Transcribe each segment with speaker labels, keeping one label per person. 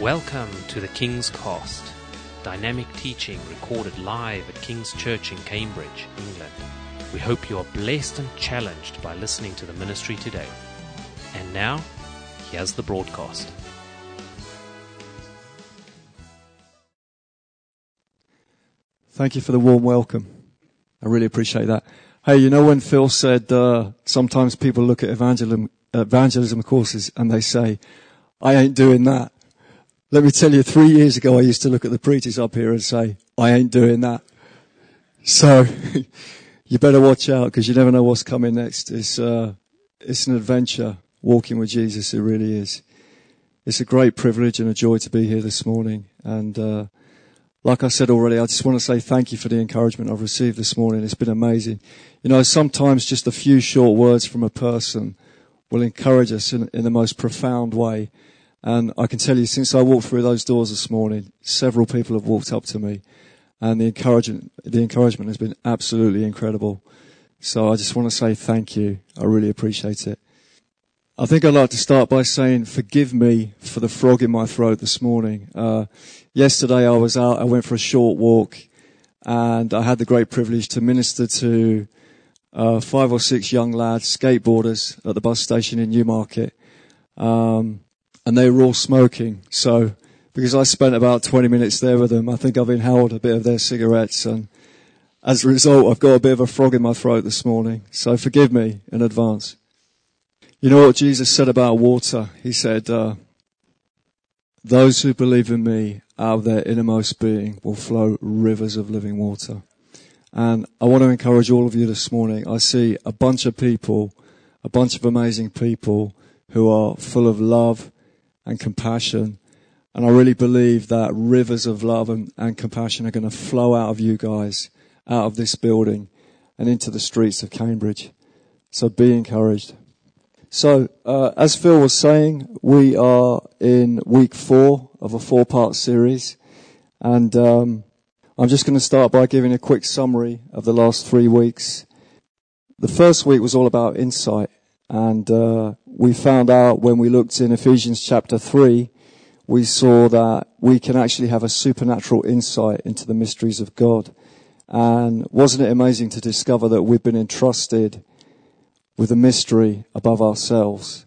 Speaker 1: Welcome to the King's Cast, dynamic teaching recorded live at King's Church in Cambridge, England. We hope you are blessed and challenged by listening to the ministry today. And now, here's the broadcast.
Speaker 2: Thank you for the warm welcome. I really appreciate that. Hey, you know when Phil said uh, sometimes people look at evangelism, evangelism courses and they say, I ain't doing that. Let me tell you, three years ago I used to look at the preachers up here and say, I ain't doing that. So you better watch out because you never know what's coming next. It's, uh, it's an adventure walking with Jesus. It really is. It's a great privilege and a joy to be here this morning. And, uh, like I said already, I just want to say thank you for the encouragement I've received this morning. It's been amazing. You know, sometimes just a few short words from a person will encourage us in, in the most profound way. And I can tell you, since I walked through those doors this morning, several people have walked up to me and the encouragement, the encouragement has been absolutely incredible. So I just want to say thank you. I really appreciate it. I think I'd like to start by saying forgive me for the frog in my throat this morning. Uh, yesterday I was out, I went for a short walk and I had the great privilege to minister to uh, five or six young lads, skateboarders at the bus station in Newmarket. Um, and they were all smoking. So because I spent about 20 minutes there with them, I think I've inhaled a bit of their cigarettes and as a result, I've got a bit of a frog in my throat this morning. So forgive me in advance. You know what Jesus said about water? He said, uh, those who believe in me out of their innermost being will flow rivers of living water. And I want to encourage all of you this morning. I see a bunch of people, a bunch of amazing people who are full of love and compassion. And I really believe that rivers of love and, and compassion are going to flow out of you guys, out of this building and into the streets of Cambridge. So be encouraged. So, uh, as Phil was saying, we are in week four of a four-part series, and um, I'm just going to start by giving a quick summary of the last three weeks. The first week was all about insight, and uh, we found out when we looked in Ephesians chapter three, we saw that we can actually have a supernatural insight into the mysteries of God. And wasn't it amazing to discover that we've been entrusted with a mystery above ourselves.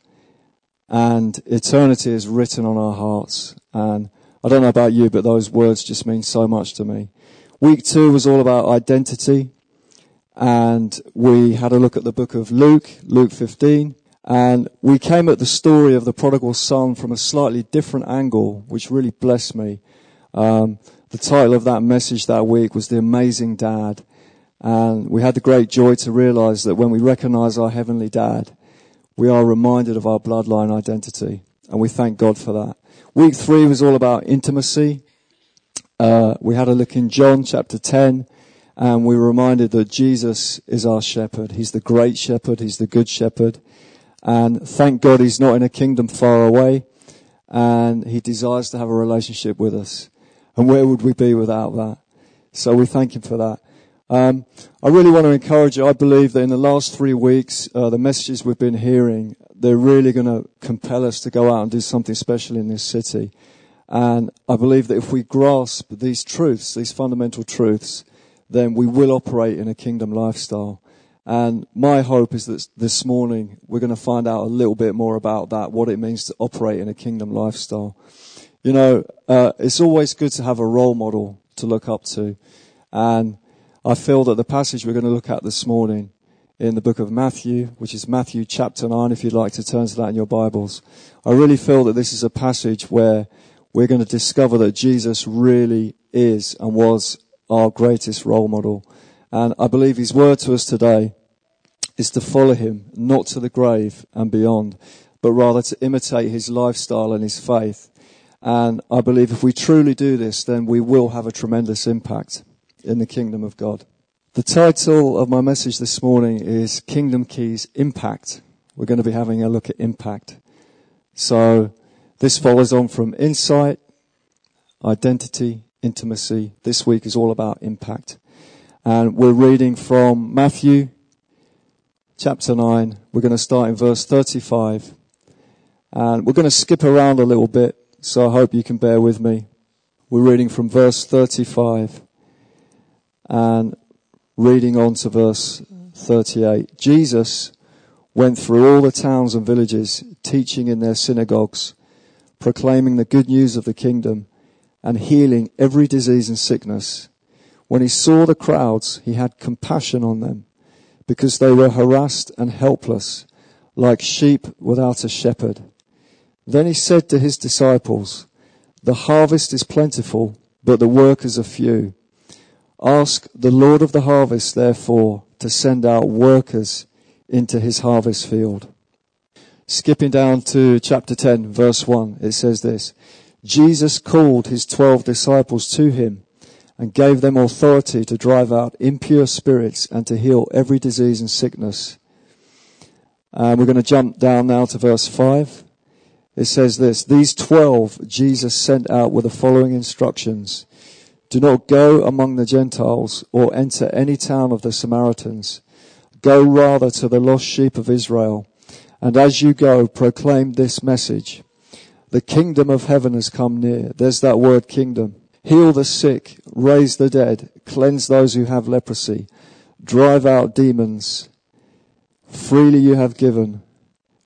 Speaker 2: And eternity is written on our hearts. And I don't know about you, but those words just mean so much to me. Week two was all about identity. And we had a look at the book of Luke, Luke 15. And we came at the story of the prodigal son from a slightly different angle, which really blessed me. Um, the title of that message that week was The Amazing Dad. And we had the great joy to realize that when we recognize our Heavenly Dad, we are reminded of our bloodline identity. And we thank God for that. Week three was all about intimacy. Uh, we had a look in John chapter 10 and we were reminded that Jesus is our shepherd. He's the great shepherd. He's the good shepherd. And thank God he's not in a kingdom far away and he desires to have a relationship with us. And where would we be without that? So we thank him for that. Um, I really want to encourage you. I believe that in the last three weeks, uh, the messages we've been hearing, they're really going to compel us to go out and do something special in this city. And I believe that if we grasp these truths, these fundamental truths, then we will operate in a kingdom lifestyle. And my hope is that this morning we're going to find out a little bit more about that, what it means to operate in a kingdom lifestyle. You know, uh, it's always good to have a role model to look up to. And I feel that the passage we're going to look at this morning in the book of Matthew, which is Matthew chapter 9, if you'd like to turn to that in your Bibles, I really feel that this is a passage where we're going to discover that Jesus really is and was our greatest role model. And I believe his word to us today is to follow him, not to the grave and beyond, but rather to imitate his lifestyle and his faith. And I believe if we truly do this, then we will have a tremendous impact in the kingdom of God. The title of my message this morning is Kingdom Keys Impact. We're going to be having a look at impact. So this follows on from insight, identity, intimacy. This week is all about impact. And we're reading from Matthew chapter 9. We're going to start in verse 35. And we're going to skip around a little bit so I hope you can bear with me. We're reading from verse 35 and reading on to verse 38. Jesus went through all the towns and villages, teaching in their synagogues, proclaiming the good news of the kingdom, and healing every disease and sickness. When he saw the crowds, he had compassion on them, because they were harassed and helpless, like sheep without a shepherd. Then he said to his disciples, The harvest is plentiful, but the workers are few. Ask the Lord of the harvest, therefore, to send out workers into his harvest field. Skipping down to chapter 10, verse 1, it says this Jesus called his twelve disciples to him and gave them authority to drive out impure spirits and to heal every disease and sickness. And we're going to jump down now to verse 5 it says this, these twelve Jesus sent out with the following instructions. Do not go among the Gentiles or enter any town of the Samaritans. Go rather to the lost sheep of Israel. And as you go, proclaim this message. The kingdom of heaven has come near. There's that word kingdom. Heal the sick, raise the dead, cleanse those who have leprosy, drive out demons. Freely you have given,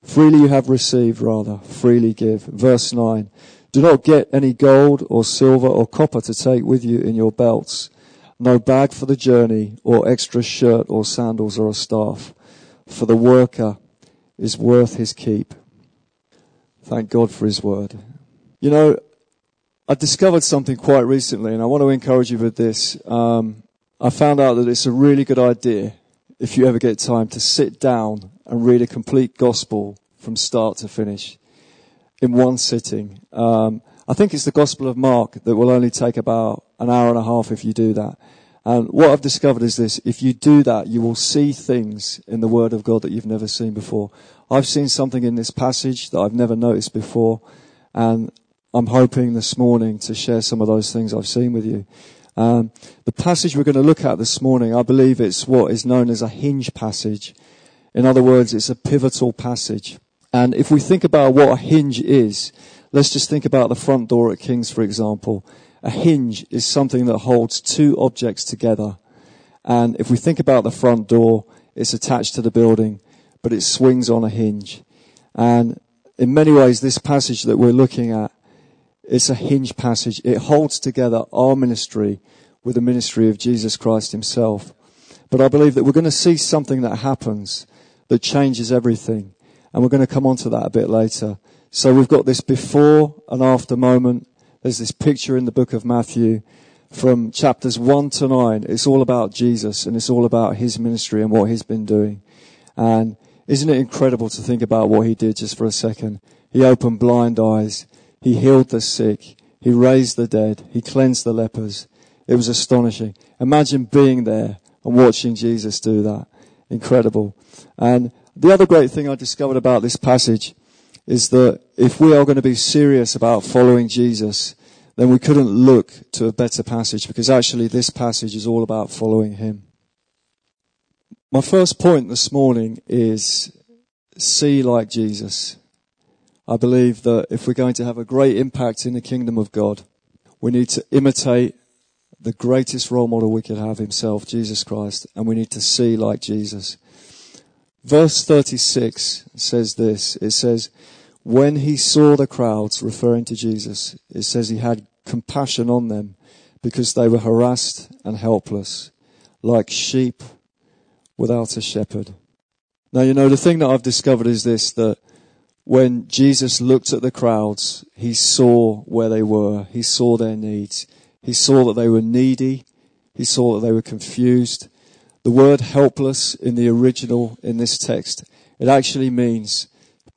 Speaker 2: Freely you have received, rather, freely give. Verse 9. Do not get any gold or silver or copper to take with you in your belts. No bag for the journey or extra shirt or sandals or a staff. For the worker is worth his keep. Thank God for his word. You know, I discovered something quite recently and I want to encourage you with this. Um, I found out that it's a really good idea if you ever get time to sit down and read a complete gospel from start to finish in one sitting. Um, I think it's the Gospel of Mark that will only take about an hour and a half if you do that. And what I've discovered is this if you do that, you will see things in the Word of God that you've never seen before. I've seen something in this passage that I've never noticed before, and I'm hoping this morning to share some of those things I've seen with you. Um, the passage we're going to look at this morning, I believe it's what is known as a hinge passage. In other words, it's a pivotal passage. And if we think about what a hinge is, let's just think about the front door at King's, for example. A hinge is something that holds two objects together. And if we think about the front door, it's attached to the building, but it swings on a hinge. And in many ways, this passage that we're looking at, it's a hinge passage. It holds together our ministry with the ministry of Jesus Christ himself. But I believe that we're going to see something that happens that changes everything. And we're going to come on to that a bit later. So we've got this before and after moment. There's this picture in the book of Matthew from chapters 1 to 9. It's all about Jesus and it's all about his ministry and what he's been doing. And isn't it incredible to think about what he did just for a second? He opened blind eyes. He healed the sick. He raised the dead. He cleansed the lepers. It was astonishing. Imagine being there and watching Jesus do that. Incredible. And the other great thing I discovered about this passage is that if we are going to be serious about following Jesus, then we couldn't look to a better passage because actually this passage is all about following him. My first point this morning is see like Jesus. I believe that if we're going to have a great impact in the kingdom of God, we need to imitate the greatest role model we could have himself, Jesus Christ, and we need to see like Jesus. Verse 36 says this. It says, when he saw the crowds, referring to Jesus, it says he had compassion on them because they were harassed and helpless, like sheep without a shepherd. Now, you know, the thing that I've discovered is this, that when Jesus looked at the crowds, he saw where they were. He saw their needs. He saw that they were needy. He saw that they were confused. The word helpless in the original in this text, it actually means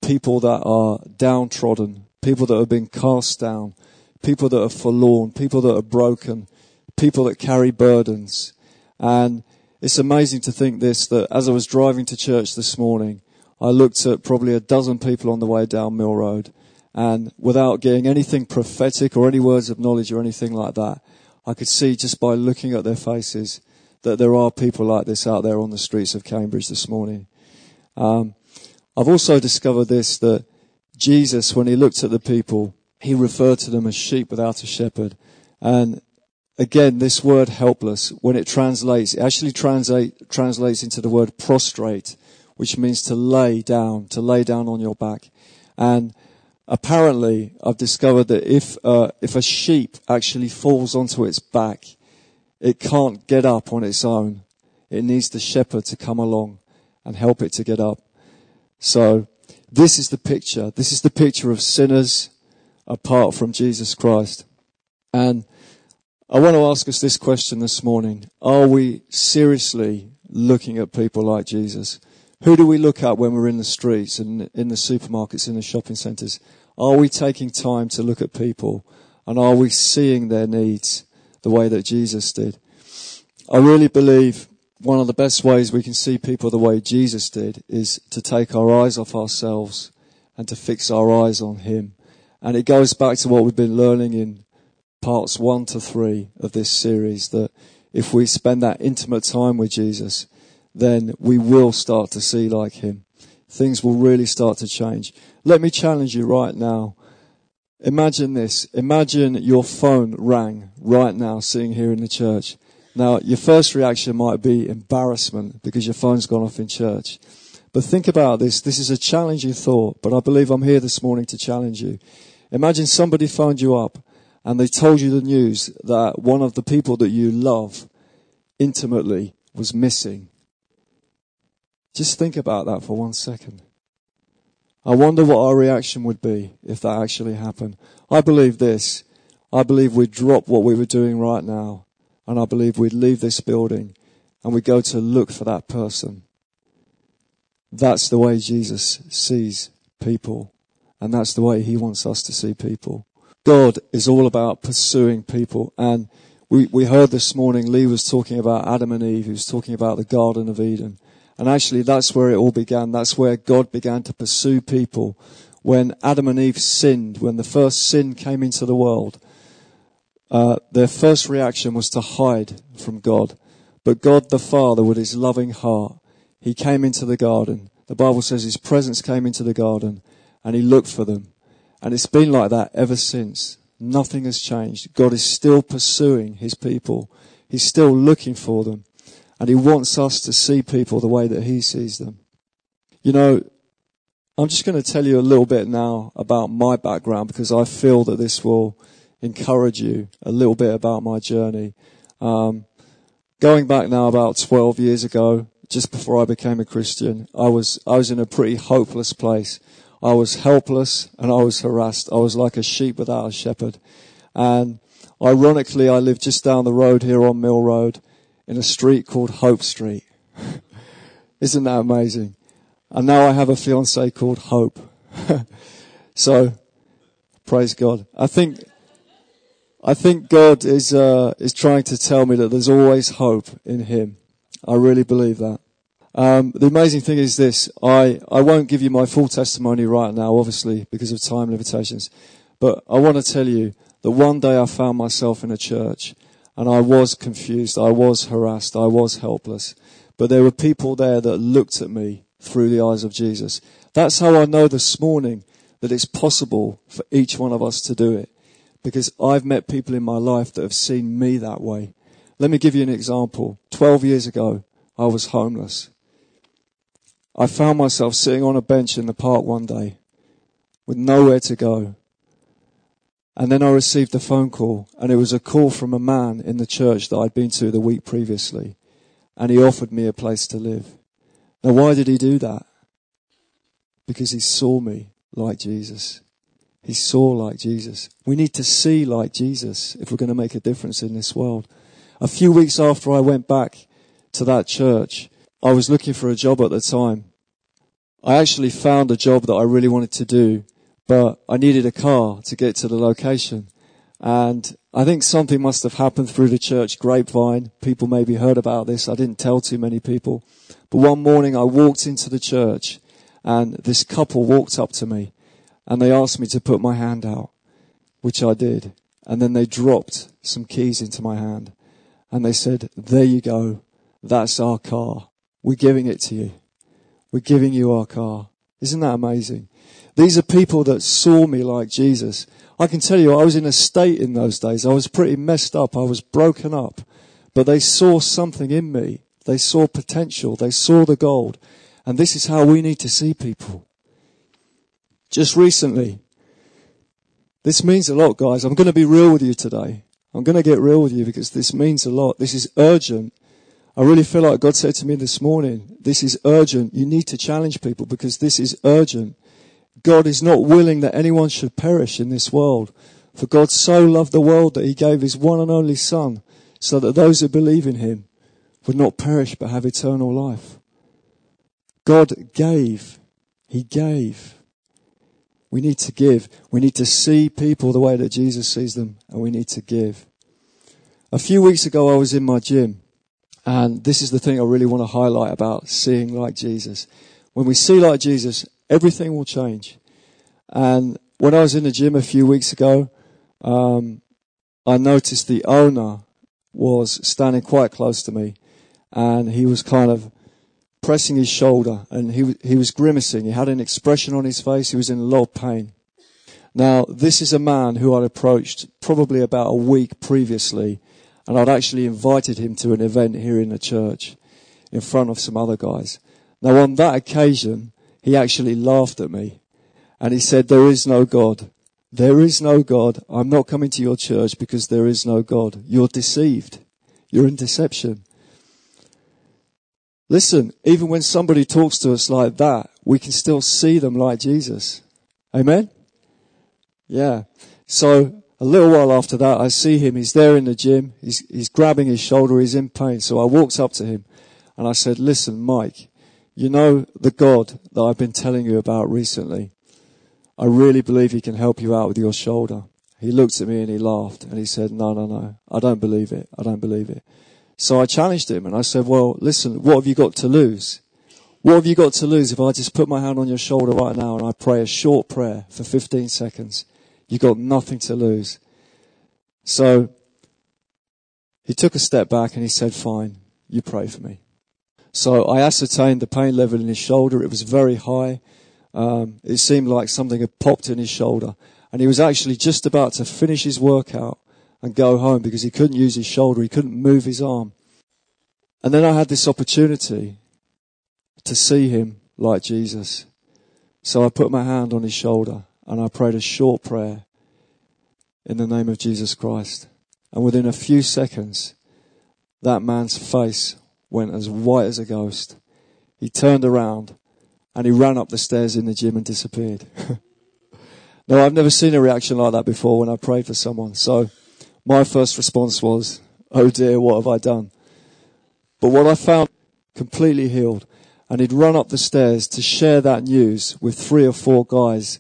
Speaker 2: people that are downtrodden, people that have been cast down, people that are forlorn, people that are broken, people that carry burdens. And it's amazing to think this, that as I was driving to church this morning, I looked at probably a dozen people on the way down Mill Road and without getting anything prophetic or any words of knowledge or anything like that, I could see just by looking at their faces that there are people like this out there on the streets of Cambridge this morning. Um, I've also discovered this that Jesus, when he looked at the people, he referred to them as sheep without a shepherd. And again, this word helpless, when it translates, it actually translate, translates into the word prostrate, which means to lay down, to lay down on your back. And apparently, I've discovered that if, uh, if a sheep actually falls onto its back, it can't get up on its own. It needs the shepherd to come along and help it to get up. So, this is the picture. This is the picture of sinners apart from Jesus Christ. And I want to ask us this question this morning. Are we seriously looking at people like Jesus? Who do we look at when we're in the streets and in the supermarkets, in the shopping centres? Are we taking time to look at people and are we seeing their needs the way that Jesus did? I really believe one of the best ways we can see people the way Jesus did is to take our eyes off ourselves and to fix our eyes on Him. And it goes back to what we've been learning in parts one to three of this series that if we spend that intimate time with Jesus, then we will start to see like Him. Things will really start to change. Let me challenge you right now. Imagine this. Imagine your phone rang right now, sitting here in the church. Now, your first reaction might be embarrassment because your phone's gone off in church. But think about this. This is a challenging thought, but I believe I'm here this morning to challenge you. Imagine somebody phoned you up and they told you the news that one of the people that you love intimately was missing. Just think about that for one second. I wonder what our reaction would be if that actually happened. I believe this. I believe we'd drop what we were doing right now and I believe we'd leave this building and we'd go to look for that person. That's the way Jesus sees people. And that's the way he wants us to see people. God is all about pursuing people. And we, we heard this morning, Lee was talking about Adam and Eve. He was talking about the Garden of Eden. And actually that's where it all began. That's where God began to pursue people. When Adam and Eve sinned, when the first sin came into the world, uh, their first reaction was to hide from God. But God the Father, with his loving heart, he came into the garden. The Bible says his presence came into the garden and he looked for them. And it's been like that ever since. Nothing has changed. God is still pursuing his people. He's still looking for them. And he wants us to see people the way that he sees them. You know, I'm just going to tell you a little bit now about my background because I feel that this will encourage you a little bit about my journey. Um, going back now about 12 years ago, just before I became a Christian, I was, I was in a pretty hopeless place. I was helpless and I was harassed. I was like a sheep without a shepherd. And ironically, I lived just down the road here on Mill Road in a street called Hope Street. Isn't that amazing? And now I have a fiance called Hope. so, praise God. I think I think God is uh, is trying to tell me that there's always hope in Him. I really believe that. Um, the amazing thing is this: I I won't give you my full testimony right now, obviously because of time limitations, but I want to tell you that one day I found myself in a church, and I was confused, I was harassed, I was helpless, but there were people there that looked at me through the eyes of Jesus. That's how I know this morning that it's possible for each one of us to do it because I've met people in my life that have seen me that way. Let me give you an example. 12 years ago, I was homeless. I found myself sitting on a bench in the park one day with nowhere to go. And then I received a phone call and it was a call from a man in the church that I'd been to the week previously. And he offered me a place to live. Now why did he do that? Because he saw me like Jesus. He saw like Jesus. We need to see like Jesus if we're going to make a difference in this world. A few weeks after I went back to that church, I was looking for a job at the time. I actually found a job that I really wanted to do, but I needed a car to get to the location. And I think something must have happened through the church grapevine. People maybe heard about this. I didn't tell too many people. But one morning I walked into the church and this couple walked up to me and they asked me to put my hand out, which I did. And then they dropped some keys into my hand and they said, there you go. That's our car. We're giving it to you. We're giving you our car. Isn't that amazing? These are people that saw me like Jesus. I can tell you, I was in a state in those days. I was pretty messed up. I was broken up. But they saw something in me. They saw potential. They saw the gold. And this is how we need to see people. Just recently, this means a lot, guys. I'm going to be real with you today. I'm going to get real with you because this means a lot. This is urgent. I really feel like God said to me this morning, this is urgent. You need to challenge people because this is urgent. God is not willing that anyone should perish in this world. For God so loved the world that he gave his one and only son so that those who believe in him would not perish but have eternal life. God gave. He gave. We need to give. We need to see people the way that Jesus sees them, and we need to give. A few weeks ago, I was in my gym, and this is the thing I really want to highlight about seeing like Jesus. When we see like Jesus, everything will change. And when I was in the gym a few weeks ago, um, I noticed the owner was standing quite close to me, and he was kind of pressing his shoulder and he, he was grimacing. He had an expression on his face. He was in a lot of pain. Now, this is a man who I'd approached probably about a week previously and I'd actually invited him to an event here in the church in front of some other guys. Now, on that occasion, he actually laughed at me and he said, there is no God. There is no God. I'm not coming to your church because there is no God. You're deceived. You're in deception. Listen, even when somebody talks to us like that, we can still see them like Jesus. Amen? Yeah. So a little while after that, I see him. He's there in the gym. He's, he's grabbing his shoulder. He's in pain. So I walked up to him and I said, listen, Mike, you know the God that I've been telling you about recently. I really believe he can help you out with your shoulder. He looked at me and he laughed and he said, no, no, no. I don't believe it. I don't believe it. So I challenged him and I said, well, listen, what have you got to lose? What have you got to lose if I just put my hand on your shoulder right now and I pray a short prayer for 15 seconds? You've got nothing to lose. So he took a step back and he said, fine, you pray for me. So I ascertained the pain level in his shoulder. It was very high. Um, it seemed like something had popped in his shoulder. And he was actually just about to finish his workout and go home because he couldn't use his shoulder, he couldn't move his arm. And then I had this opportunity to see him like Jesus. So I put my hand on his shoulder and I prayed a short prayer in the name of Jesus Christ. And within a few seconds, that man's face went as white as a ghost. He turned around and he ran up the stairs in the gym and disappeared. no, I've never seen a reaction like that before when I prayed for someone. So my first response was, oh dear, what have I done? But what I found completely healed. And he'd run up the stairs to share that news with three or four guys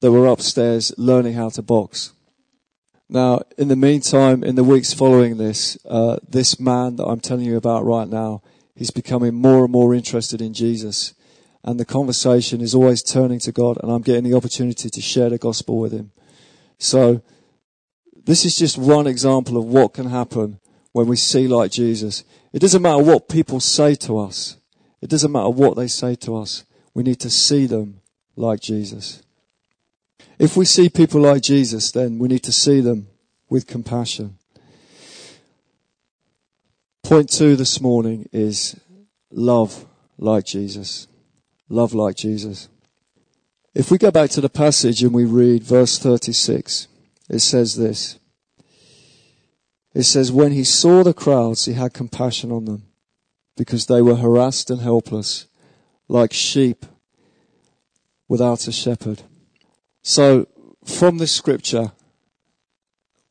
Speaker 2: that were upstairs learning how to box. Now, in the meantime, in the weeks following this, uh, this man that I'm telling you about right now, he's becoming more and more interested in Jesus. And the conversation is always turning to God, and I'm getting the opportunity to share the gospel with him. So, this is just one example of what can happen when we see like Jesus. It doesn't matter what people say to us. It doesn't matter what they say to us. We need to see them like Jesus. If we see people like Jesus, then we need to see them with compassion. Point two this morning is love like Jesus. Love like Jesus. If we go back to the passage and we read verse 36, it says this. It says, when he saw the crowds, he had compassion on them because they were harassed and helpless, like sheep without a shepherd. So, from this scripture,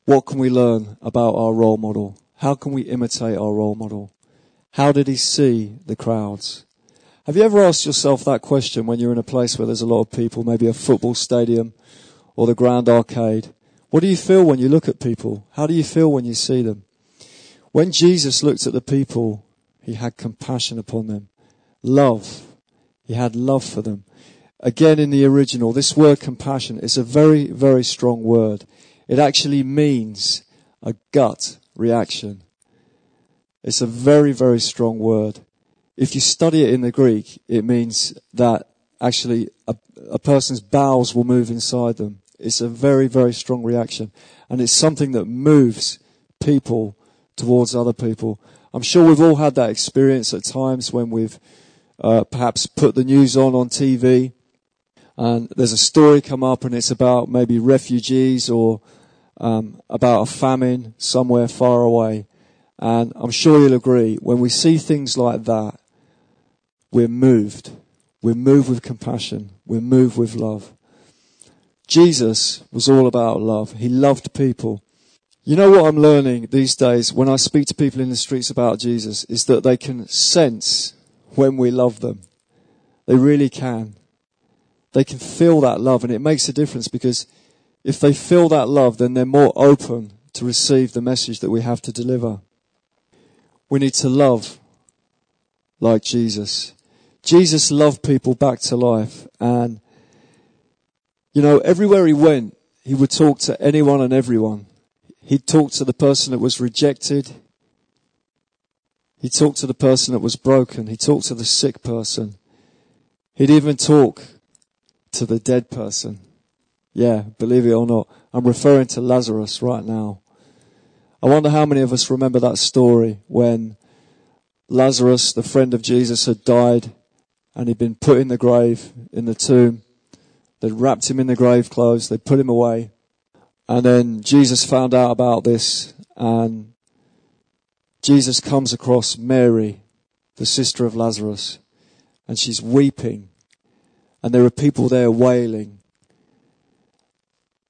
Speaker 2: what can we learn about our role model? How can we imitate our role model? How did he see the crowds? Have you ever asked yourself that question when you're in a place where there's a lot of people, maybe a football stadium or the Grand Arcade? What do you feel when you look at people? How do you feel when you see them? When Jesus looked at the people, he had compassion upon them. Love. He had love for them. Again, in the original, this word compassion is a very, very strong word. It actually means a gut reaction. It's a very, very strong word. If you study it in the Greek, it means that actually a, a person's bowels will move inside them It's a very, very strong reaction. And it's something that moves people towards other people. I'm sure we've all had that experience at times when we've uh, perhaps put the news on on TV and there's a story come up and it's about maybe refugees or um, about a famine somewhere far away. And I'm sure you'll agree, when we see things like that, we're moved. We're moved with compassion. We're moved with love. Jesus was all about love. He loved people. You know what I'm learning these days when I speak to people in the streets about Jesus is that they can sense when we love them. They really can. They can feel that love and it makes a difference because if they feel that love, then they're more open to receive the message that we have to deliver. We need to love like Jesus. Jesus loved people back to life and you know, everywhere he went, he would talk to anyone and everyone. He'd talk to the person that was rejected. He talked to the person that was broken. He talked to the sick person. He'd even talk to the dead person. Yeah, believe it or not. I'm referring to Lazarus right now. I wonder how many of us remember that story when Lazarus, the friend of Jesus, had died and he'd been put in the grave, in the tomb. They'd wrapped him in the grave clothes. They'd put him away. And then Jesus found out about this and Jesus comes across Mary, the sister of Lazarus, and she's weeping. And there are people there wailing.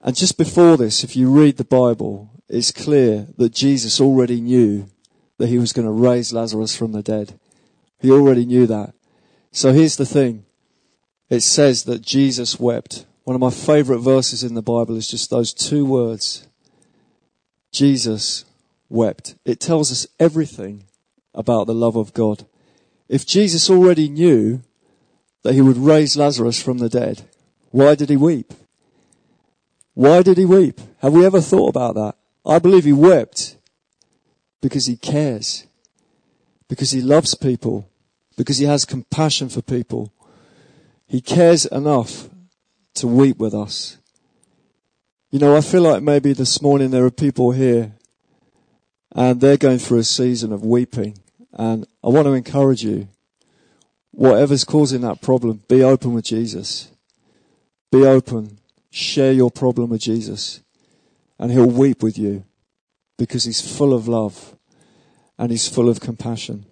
Speaker 2: And just before this, if you read the Bible, it's clear that Jesus already knew that he was going to raise Lazarus from the dead. He already knew that. So here's the thing it says that Jesus wept. One of my favorite verses in the Bible is just those two words. Jesus wept. It tells us everything about the love of God. If Jesus already knew that he would raise Lazarus from the dead, why did he weep? Why did he weep? Have we ever thought about that? I believe he wept because he cares, because he loves people, because he has compassion for people, he cares enough to weep with us. You know, I feel like maybe this morning there are people here and they're going through a season of weeping. And I want to encourage you, whatever's causing that problem, be open with Jesus. Be open. Share your problem with Jesus. And he'll weep with you because he's full of love and he's full of compassion.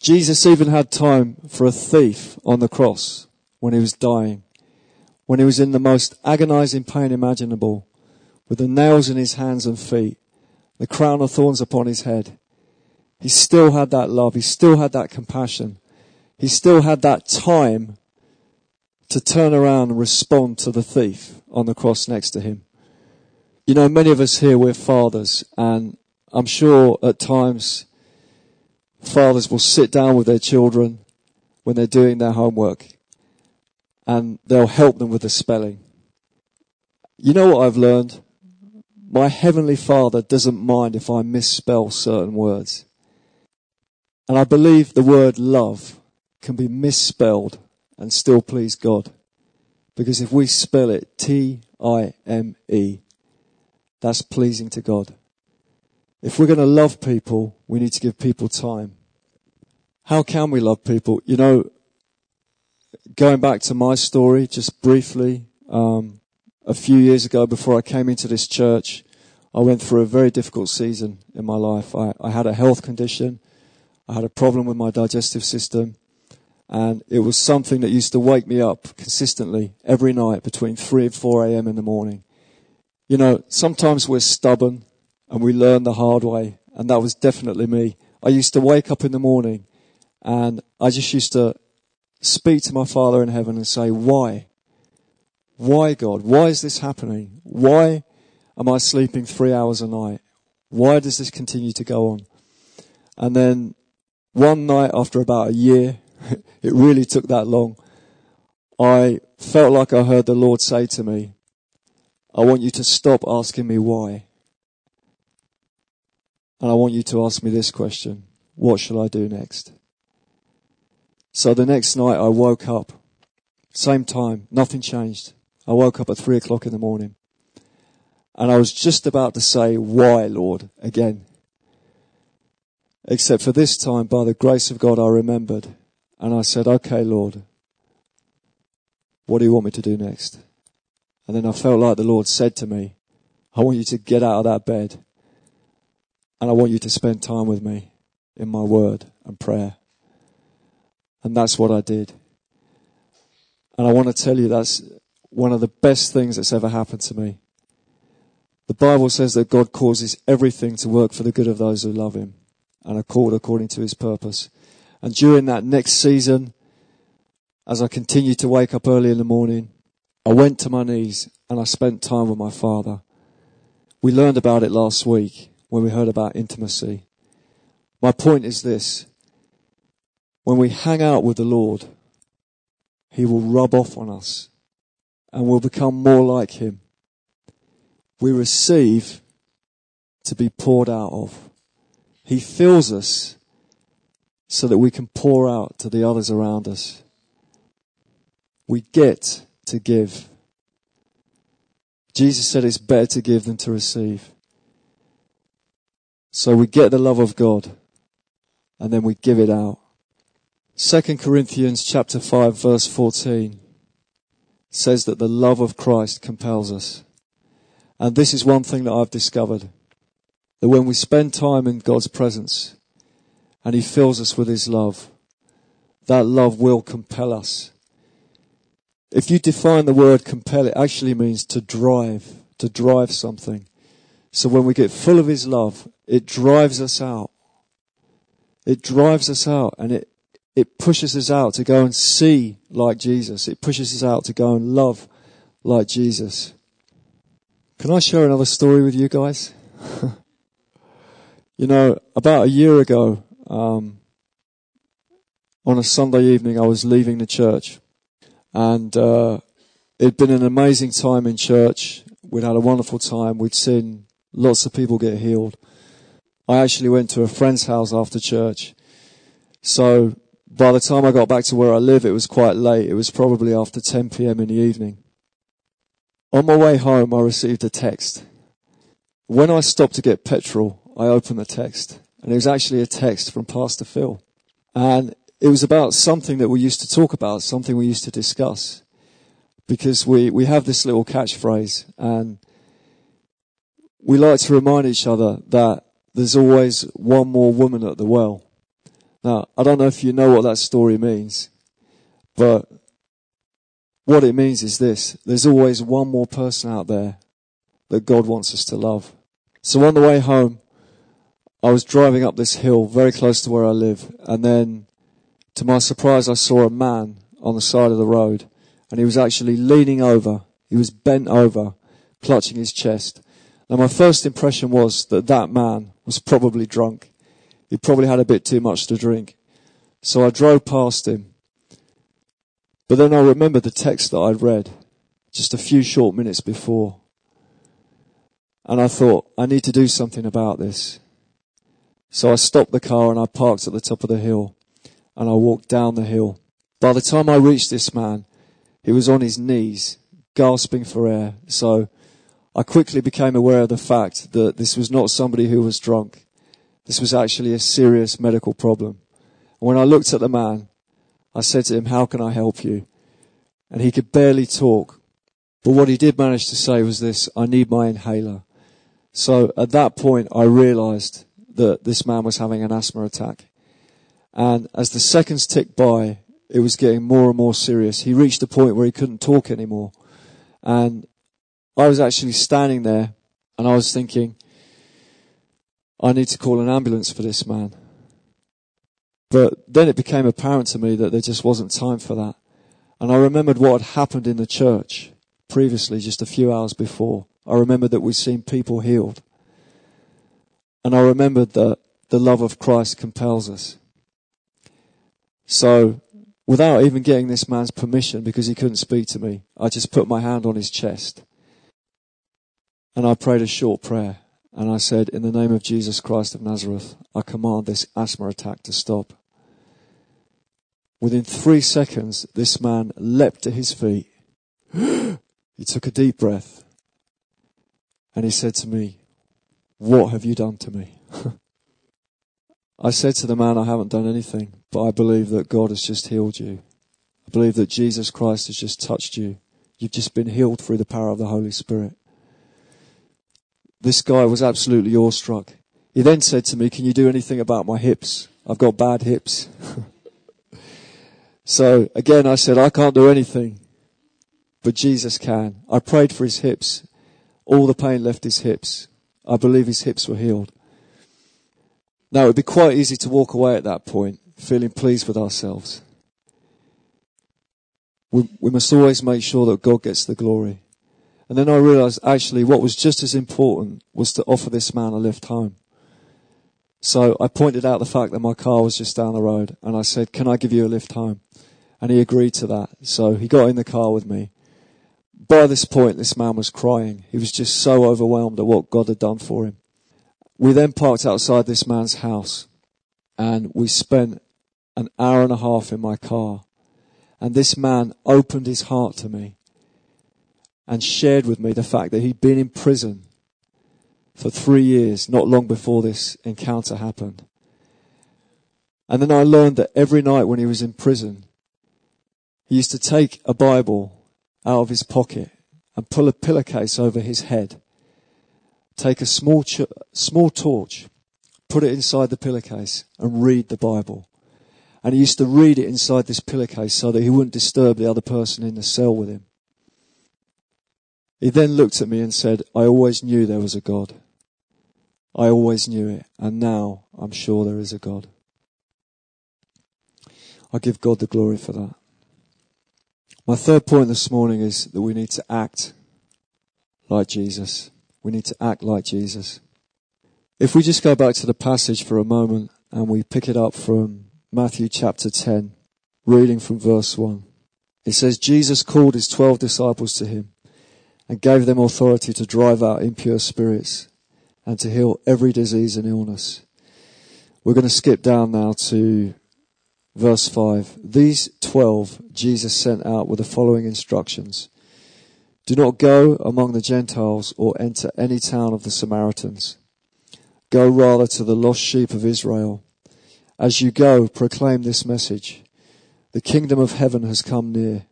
Speaker 2: Jesus even had time for a thief on the cross when he was dying, when he was in the most agonizing pain imaginable, with the nails in his hands and feet, the crown of thorns upon his head. He still had that love. He still had that compassion. He still had that time to turn around and respond to the thief on the cross next to him. You know, many of us here, we're fathers, and I'm sure at times fathers will sit down with their children when they're doing their homework and they'll help them with the spelling. You know what I've learned? My heavenly father doesn't mind if I misspell certain words. And I believe the word love can be misspelled and still please God. Because if we spell it T-I-M-E, that's pleasing to God. If we're going to love people, we need to give people time. How can we love people? You know, going back to my story, just briefly, um, a few years ago before I came into this church, I went through a very difficult season in my life. I, I had a health condition. I had a problem with my digestive system. And it was something that used to wake me up consistently every night between 3 and 4 a.m. in the morning. You know, sometimes we're stubborn and we learn the hard way. And that was definitely me. I used to wake up in the morning and I just used to speak to my Father in heaven and say, why? Why God? Why is this happening? Why am I sleeping three hours a night? Why does this continue to go on? And then one night after about a year, it really took that long, I felt like I heard the Lord say to me, I want you to stop asking me why. And I want you to ask me this question. What shall I do next? So the next night I woke up. Same time. Nothing changed. I woke up at three o'clock in the morning. And I was just about to say, why, Lord, again. Except for this time, by the grace of God, I remembered. And I said, okay, Lord, what do you want me to do next? And then I felt like the Lord said to me, I want you to get out of that bed and I want you to spend time with me in my word and prayer. And that's what I did. And I want to tell you that's one of the best things that's ever happened to me. The Bible says that God causes everything to work for the good of those who love Him and are called according to His purpose. And during that next season, as I continued to wake up early in the morning, I went to my knees and I spent time with my Father. We learned about it last week when we heard about intimacy. My point is this. When we hang out with the Lord, He will rub off on us and we'll become more like Him. We receive to be poured out of. He fills us so that we can pour out to the others around us. We get to give. Jesus said it's better to give than to receive. So we get the love of God and then we give it out. 2 Corinthians chapter 5 verse 14 says that the love of Christ compels us. And this is one thing that I've discovered. That when we spend time in God's presence and He fills us with His love, that love will compel us. If you define the word compel, it actually means to drive, to drive something. So when we get full of His love, it drives us out. It drives us out and it, it pushes us out to go and see like Jesus. It pushes us out to go and love like Jesus. Can I share another story with you guys? you know, about a year ago, um, on a Sunday evening, I was leaving the church, and uh, it'd been an amazing time in church. We'd had a wonderful time. We'd seen lots of people get healed. I actually went to a friend's house after church. So by the time I got back to where I live, it was quite late. It was probably after 10 p.m. in the evening. On my way home, I received a text. When I stopped to get petrol, I opened the text and it was actually a text from Pastor Phil. And it was about something that we used to talk about, something we used to discuss. Because we, we have this little catchphrase and we like to remind each other that there's always one more woman at the well. Now, I don't know if you know what that story means, but what it means is this. There's always one more person out there that God wants us to love. So on the way home, I was driving up this hill very close to where I live, and then to my surprise, I saw a man on the side of the road, and he was actually leaning over. He was bent over, clutching his chest. Now my first impression was that that man was probably drunk. He probably had a bit too much to drink. So I drove past him. But then I remembered the text that I'd read just a few short minutes before. And I thought, I need to do something about this. So I stopped the car and I parked at the top of the hill and I walked down the hill. By the time I reached this man, he was on his knees, gasping for air. So I quickly became aware of the fact that this was not somebody who was drunk. This was actually a serious medical problem. And when I looked at the man, I said to him, how can I help you? And he could barely talk. But what he did manage to say was this, I need my inhaler. So at that point, I realized that this man was having an asthma attack. And as the seconds ticked by, it was getting more and more serious. He reached a point where he couldn't talk anymore. And I was actually standing there and I was thinking, I need to call an ambulance for this man. But then it became apparent to me that there just wasn't time for that. And I remembered what had happened in the church previously, just a few hours before. I remembered that we'd seen people healed. And I remembered that the love of Christ compels us. So, without even getting this man's permission, because he couldn't speak to me, I just put my hand on his chest and I prayed a short prayer. And I said, In the name of Jesus Christ of Nazareth, I command this asthma attack to stop. Within three seconds, this man leapt to his feet. He took a deep breath and he said to me, What have you done to me? I said to the man, I haven't done anything, but I believe that God has just healed you. I believe that Jesus Christ has just touched you. You've just been healed through the power of the Holy Spirit. This guy was absolutely awestruck. He then said to me, Can you do anything about my hips? I've got bad hips. so again, I said, I can't do anything, but Jesus can. I prayed for his hips. All the pain left his hips. I believe his hips were healed. Now, it would be quite easy to walk away at that point, feeling pleased with ourselves. We, we must always make sure that God gets the glory. And then I realized actually what was just as important was to offer this man a lift home. So I pointed out the fact that my car was just down the road and I said, can I give you a lift home? And he agreed to that. So he got in the car with me. By this point, this man was crying. He was just so overwhelmed at what God had done for him. We then parked outside this man's house and we spent an hour and a half in my car. And this man opened his heart to me and shared with me the fact that he'd been in prison for three years, not long before this encounter happened. And then I learned that every night when he was in prison, he used to take a Bible out of his pocket and pull a pillowcase over his head, take a small, ch- small torch, put it inside the pillowcase and read the Bible. And he used to read it inside this pillowcase so that he wouldn't disturb the other person in the cell with him. He then looked at me and said, I always knew there was a God. I always knew it, and now I'm sure there is a God. I give God the glory for that. My third point this morning is that we need to act like Jesus. We need to act like Jesus. If we just go back to the passage for a moment and we pick it up from Matthew chapter 10, reading from verse 1, it says, Jesus called his twelve disciples to him and gave them authority to drive out impure spirits and to heal every disease and illness. We're going to skip down now to verse 5. These 12 Jesus sent out with the following instructions. Do not go among the Gentiles or enter any town of the Samaritans. Go rather to the lost sheep of Israel. As you go, proclaim this message. The kingdom of heaven has come near.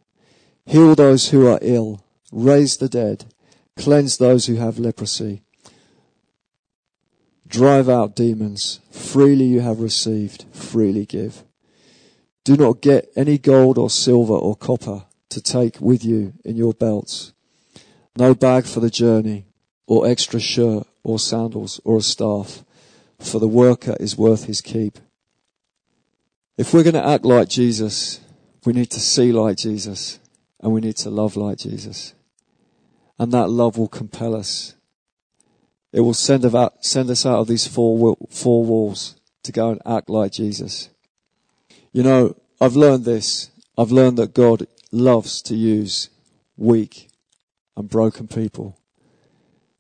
Speaker 2: Heal those who are ill raise the dead, cleanse those who have leprosy, drive out demons. Freely you have received, freely give. Do not get any gold or silver or copper to take with you in your belts. No bag for the journey, or extra shirt, or sandals, or a staff, for the worker is worth his keep. If we're going to act like Jesus, we need to see like Jesus, and we need to love like Jesus and that love will compel us. It will send, us out of these four, walls to go and act like Jesus. You know, I've learned this. I've learned that God loves to use weak and broken people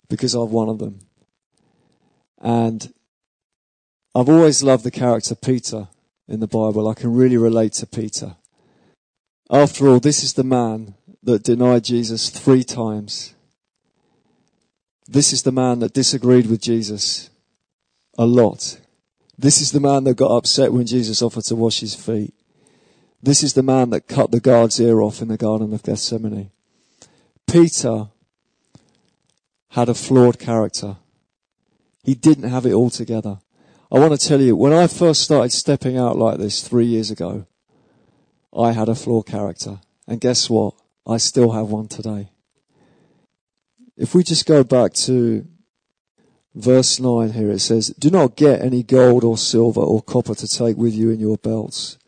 Speaker 2: because I'm one of them. And I've always loved the character Peter in the Bible. I can really relate to Peter. After all, this is the man that denied Jesus three times. This is the man that disagreed with Jesus a lot. This is the man that got upset when Jesus offered to wash his feet. This is the man that cut the guard's ear off in the Garden of Gethsemane. Peter had a flawed character. He didn't have it all together. I want to tell you, when I first started stepping out like this three years ago, I had a flawed character. And guess what? I still have one today. If we just go back to verse 9 here, it says, Do not get any gold or silver or copper to take with you in your belts.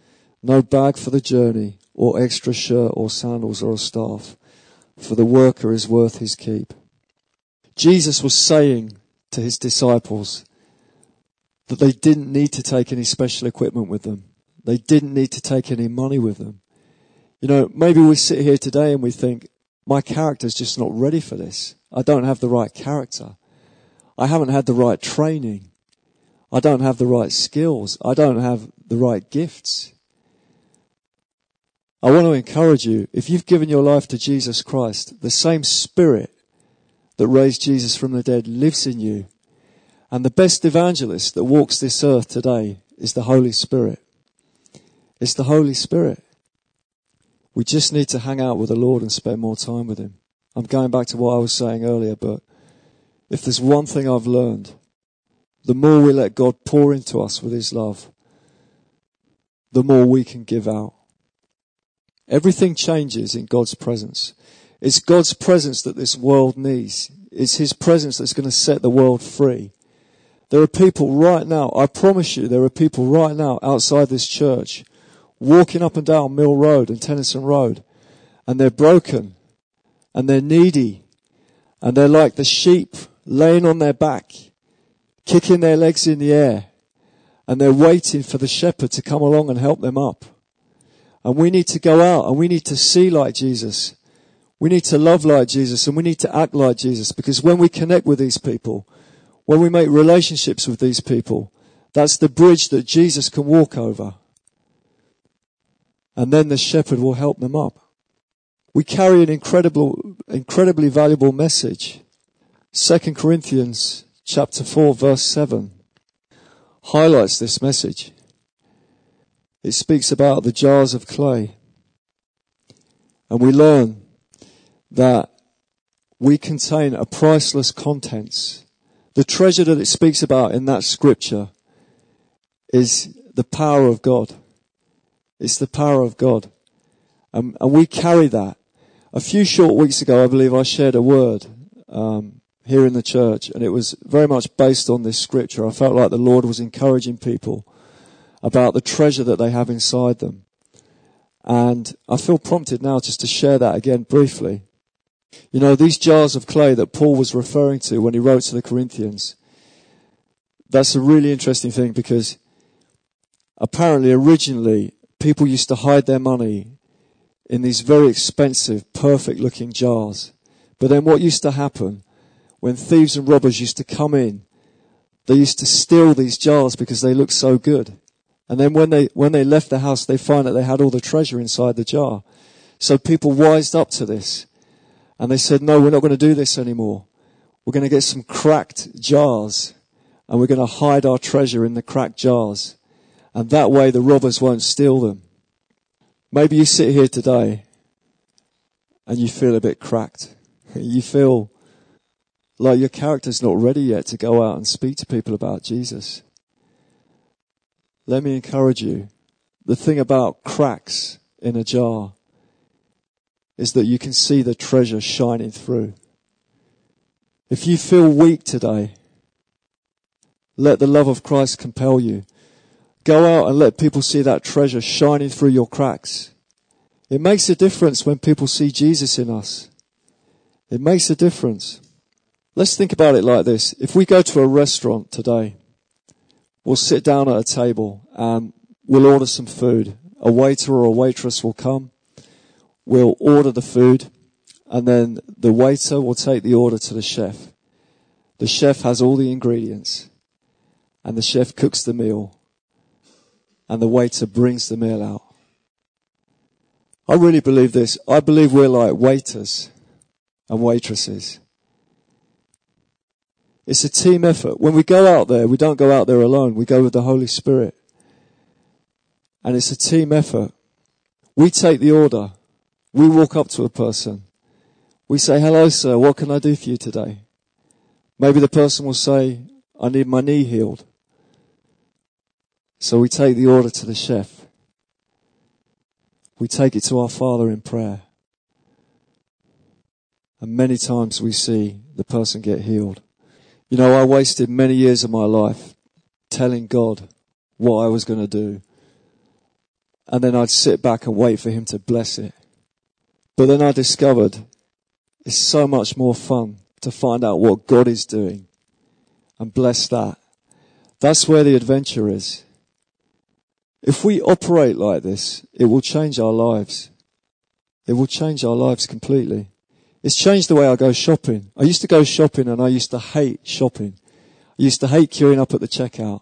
Speaker 2: No bag for the journey, or extra shirt or sandals or a staff, for the worker is worth his keep. Jesus was saying to his disciples that they didn't need to take any special equipment with them. They didn't need to take any money with them. You know, maybe we sit here today and we think, my character's just not ready for this. I don't have the right character. I haven't had the right training. I don't have the right skills. I don't have the right gifts. I want to encourage you, if you've given your life to Jesus Christ, the same spirit that raised Jesus from the dead lives in you. And the best evangelist that walks this earth today is the Holy Spirit. It's the Holy Spirit. We just need to hang out with the Lord and spend more time with Him. I'm going back to what I was saying earlier, but if there's one thing I've learned, the more we let God pour into us with His love, the more we can give out. Everything changes in God's presence. It's God's presence that this world needs. It's His presence that's going to set the world free. There are people right now, I promise you, there are people right now outside this church walking up and down Mill Road and Tennyson Road and they're broken and they're needy and they're like the sheep laying on their back, kicking their legs in the air and they're waiting for the shepherd to come along and help them up. And we need to go out and we need to see like Jesus. We need to love like Jesus and we need to act like Jesus because when we connect with these people, when we make relationships with these people, that's the bridge that Jesus can walk over. And then the shepherd will help them up. We carry an incredible, incredibly valuable message. 2 Corinthians chapter 4 verse 7 highlights this message. It speaks about the jars of clay. And we learn that we contain a priceless contents. The treasure that it speaks about in that scripture is the power of God. It's the power of God. Um, and we carry that. A few short weeks ago, I believe I shared a word um, here in the church, and it was very much based on this scripture. I felt like the Lord was encouraging people about the treasure that they have inside them. And I feel prompted now just to share that again briefly. You know, these jars of clay that Paul was referring to when he wrote to the Corinthians, that's a really interesting thing because apparently originally people used to hide their money in these very expensive, perfect looking jars. But then what used to happen when thieves and robbers used to come in, they used to steal these jars because they looked so good. And then when they, when they left the house, they find that they had all the treasure inside the jar. So people wised up to this. And they said, no, we're not going to do this anymore. We're going to get some cracked jars and we're going to hide our treasure in the cracked jars. And that way the robbers won't steal them. Maybe you sit here today and you feel a bit cracked. You feel like your character's not ready yet to go out and speak to people about Jesus. Let me encourage you. The thing about cracks in a jar is that you can see the treasure shining through. If you feel weak today, let the love of Christ compel you. Go out and let people see that treasure shining through your cracks. It makes a difference when people see Jesus in us. It makes a difference. Let's think about it like this. If we go to a restaurant today We'll sit down at a table and we'll order some food. A waiter or a waitress will come. We'll order the food and then the waiter will take the order to the chef. The chef has all the ingredients and the chef cooks the meal and the waiter brings the meal out. I really believe this. I believe we're like waiters and waitresses. It's a team effort. When we go out there, we don't go out there alone. We go with the Holy Spirit. And it's a team effort. We take the order. We walk up to a person. We say, hello sir, what can I do for you today? Maybe the person will say, I need my knee healed. So we take the order to the chef. We take it to our Father in prayer. And many times we see the person get healed. You know, I wasted many years of my life telling God what I was going to do. And then I'd sit back and wait for Him to bless it. But then I discovered it's so much more fun to find out what God is doing and bless that. That's where the adventure is. If we operate like this, it will change our lives. It will change our lives completely. It's changed the way I go shopping. I used to go shopping and I used to hate shopping. I used to hate queuing up at the checkout.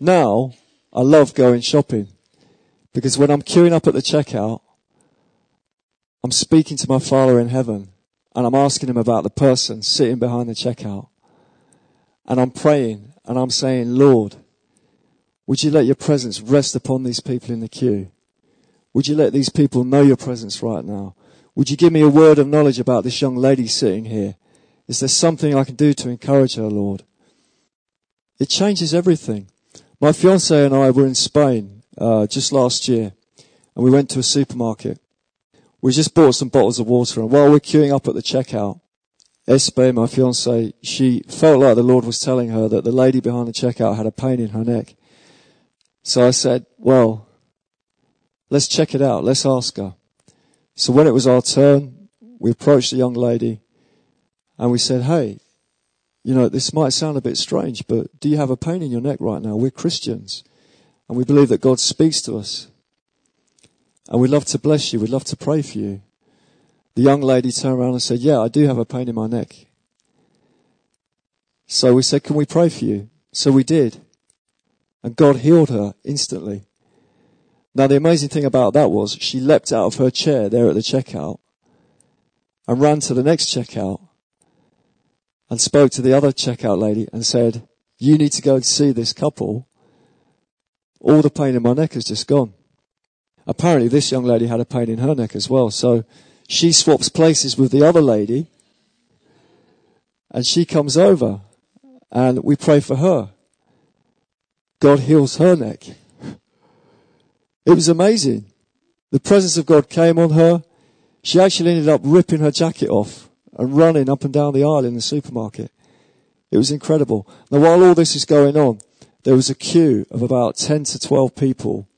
Speaker 2: Now, I love going shopping. Because when I'm queuing up at the checkout, I'm speaking to my Father in heaven and I'm asking him about the person sitting behind the checkout. And I'm praying and I'm saying, Lord, would you let your presence rest upon these people in the queue? Would you let these people know your presence right now? Would you give me a word of knowledge about this young lady sitting here? Is there something I can do to encourage her, Lord? It changes everything. My fiance and I were in Spain uh, just last year, and we went to a supermarket. We just bought some bottles of water, and while we're queuing up at the checkout, Espe, my fiance, she felt like the Lord was telling her that the lady behind the checkout had a pain in her neck. So I said, well, let's check it out. Let's ask her. So when it was our turn, we approached the young lady and we said, Hey, you know, this might sound a bit strange, but do you have a pain in your neck right now? We're Christians and we believe that God speaks to us. And we'd love to bless you. We'd love to pray for you. The young lady turned around and said, Yeah, I do have a pain in my neck. So we said, Can we pray for you? So we did. And God healed her instantly. Now, the amazing thing about that was she leapt out of her chair there at the checkout and ran to the next checkout and spoke to the other checkout lady and said, You need to go and see this couple. All the pain in my neck has just gone. Apparently, this young lady had a pain in her neck as well. So she swaps places with the other lady and she comes over and we pray for her. God heals her neck. It was amazing. The presence of God came on her. She actually ended up ripping her jacket off and running up and down the aisle in the supermarket. It was incredible. Now while all this is going on, there was a queue of about 10 to 12 people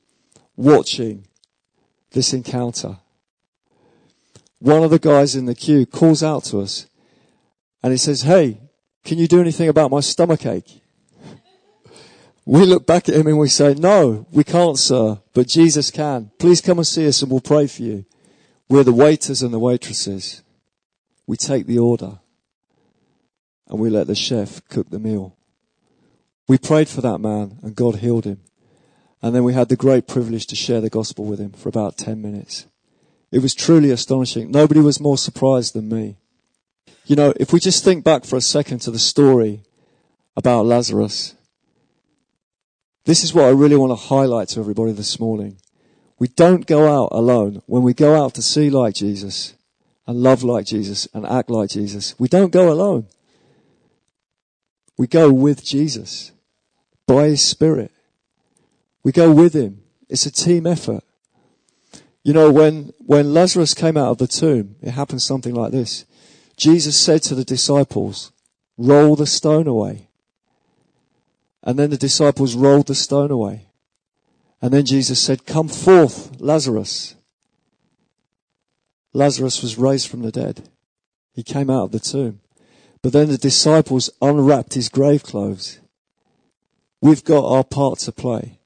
Speaker 2: watching this encounter. One of the guys in the queue calls out to us and he says, Hey, can you do anything about my stomach ache? We look back at him and we say, no, we can't, sir, but Jesus can. Please come and see us and we'll pray for you. We're the waiters and the waitresses. We take the order and we let the chef cook the meal. We prayed for that man and God healed him. And then we had the great privilege to share the gospel with him for about 10 minutes. It was truly astonishing. Nobody was more surprised than me. You know, if we just think back for a second to the story about Lazarus, this is what I really want to highlight to everybody this morning. We don't go out alone. When we go out to see like Jesus and love like Jesus and act like Jesus, we don't go alone. We go with Jesus by His Spirit. We go with Him. It's a team effort. You know, when, when Lazarus came out of the tomb, it happened something like this. Jesus said to the disciples, roll the stone away. And then the disciples rolled the stone away. And then Jesus said, Come forth, Lazarus. Lazarus was raised from the dead. He came out of the tomb. But then the disciples unwrapped his grave clothes. We've got our part to play.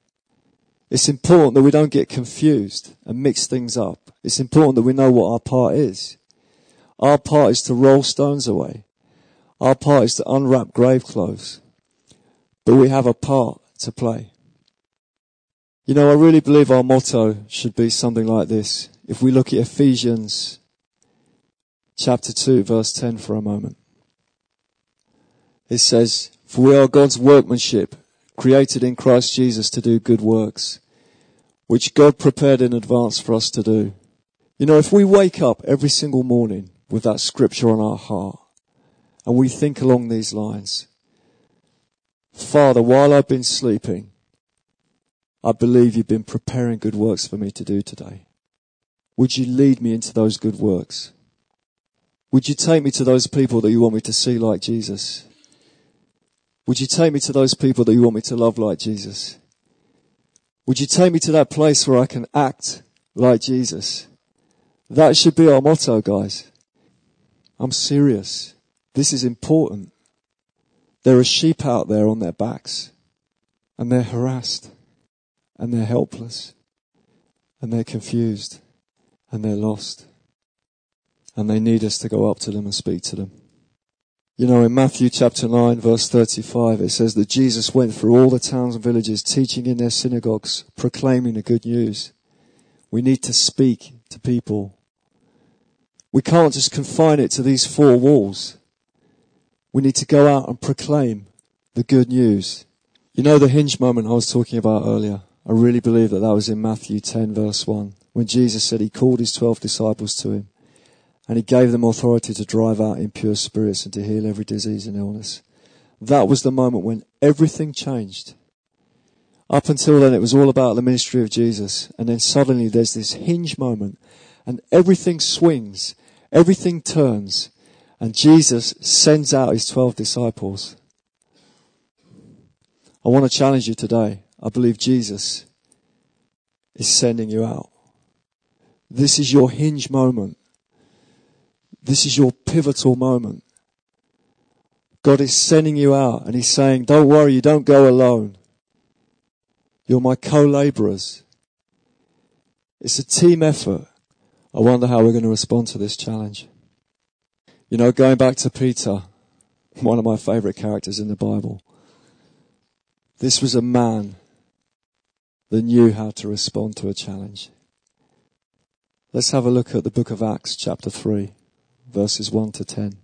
Speaker 2: It's important that we don't get confused and mix things up. It's important that we know what our part is. Our part is to roll stones away. Our part is to unwrap grave clothes but we have a part to play. You know, I really believe our motto should be something like this. If we look at Ephesians chapter 2 verse 10 for a moment. It says, for we are God's workmanship, created in Christ Jesus to do good works, which God prepared in advance for us to do. You know, if we wake up every single morning with that scripture on our heart, and we think along these lines, Father, while I've been sleeping, I believe you've been preparing good works for me to do today. Would you lead me into those good works? Would you take me to those people that you want me to see like Jesus? Would you take me to those people that you want me to love like Jesus? Would you take me to that place where I can act like Jesus? That should be our motto, guys. I'm serious. This is important. There are sheep out there on their backs and they're harassed and they're helpless and they're confused and they're lost and they need us to go up to them and speak to them. You know, in Matthew chapter 9 verse 35, it says that Jesus went through all the towns and villages teaching in their synagogues, proclaiming the good news. We need to speak to people We can't just confine it to these four walls. We need to go out and proclaim the good news. You know the hinge moment I was talking about earlier? I really believe that that was in Matthew 10 verse 1 when Jesus said he called his 12 disciples to him and he gave them authority to drive out impure spirits and to heal every disease and illness. That was the moment when everything changed. Up until then, it was all about the ministry of Jesus. And then suddenly there's this hinge moment and everything swings, everything turns, and Jesus sends out his 12 disciples. I want to challenge you today. I believe Jesus is sending you out. This is your hinge moment. This is your pivotal moment. God is sending you out and He's saying, don't worry, you don't go alone. You're my co-laborers. It's a team effort. I wonder how we're going to respond to this challenge. You know, going back to Peter, one of my favorite characters in the Bible. This was a man that knew how to respond to a challenge. Let's have a look at the book of Acts chapter 3 verses 1 to 10.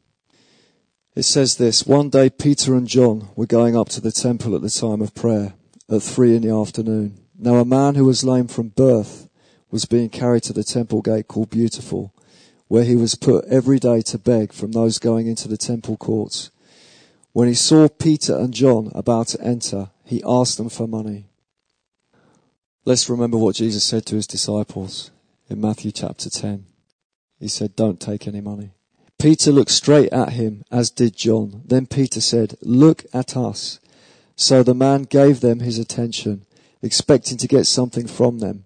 Speaker 2: It says this, one day Peter and John were going up to the temple at the time of prayer at three in the afternoon. Now a man who was lame from birth was being carried to the temple gate called Beautiful, where he was put every day to beg from those going into the temple courts. When he saw Peter and John about to enter, he asked them for money. Let's remember what Jesus said to his disciples in Matthew chapter 10. He said, don't take any money. Peter looked straight at him, as did John. Then Peter said, Look at us. So the man gave them his attention, expecting to get something from them.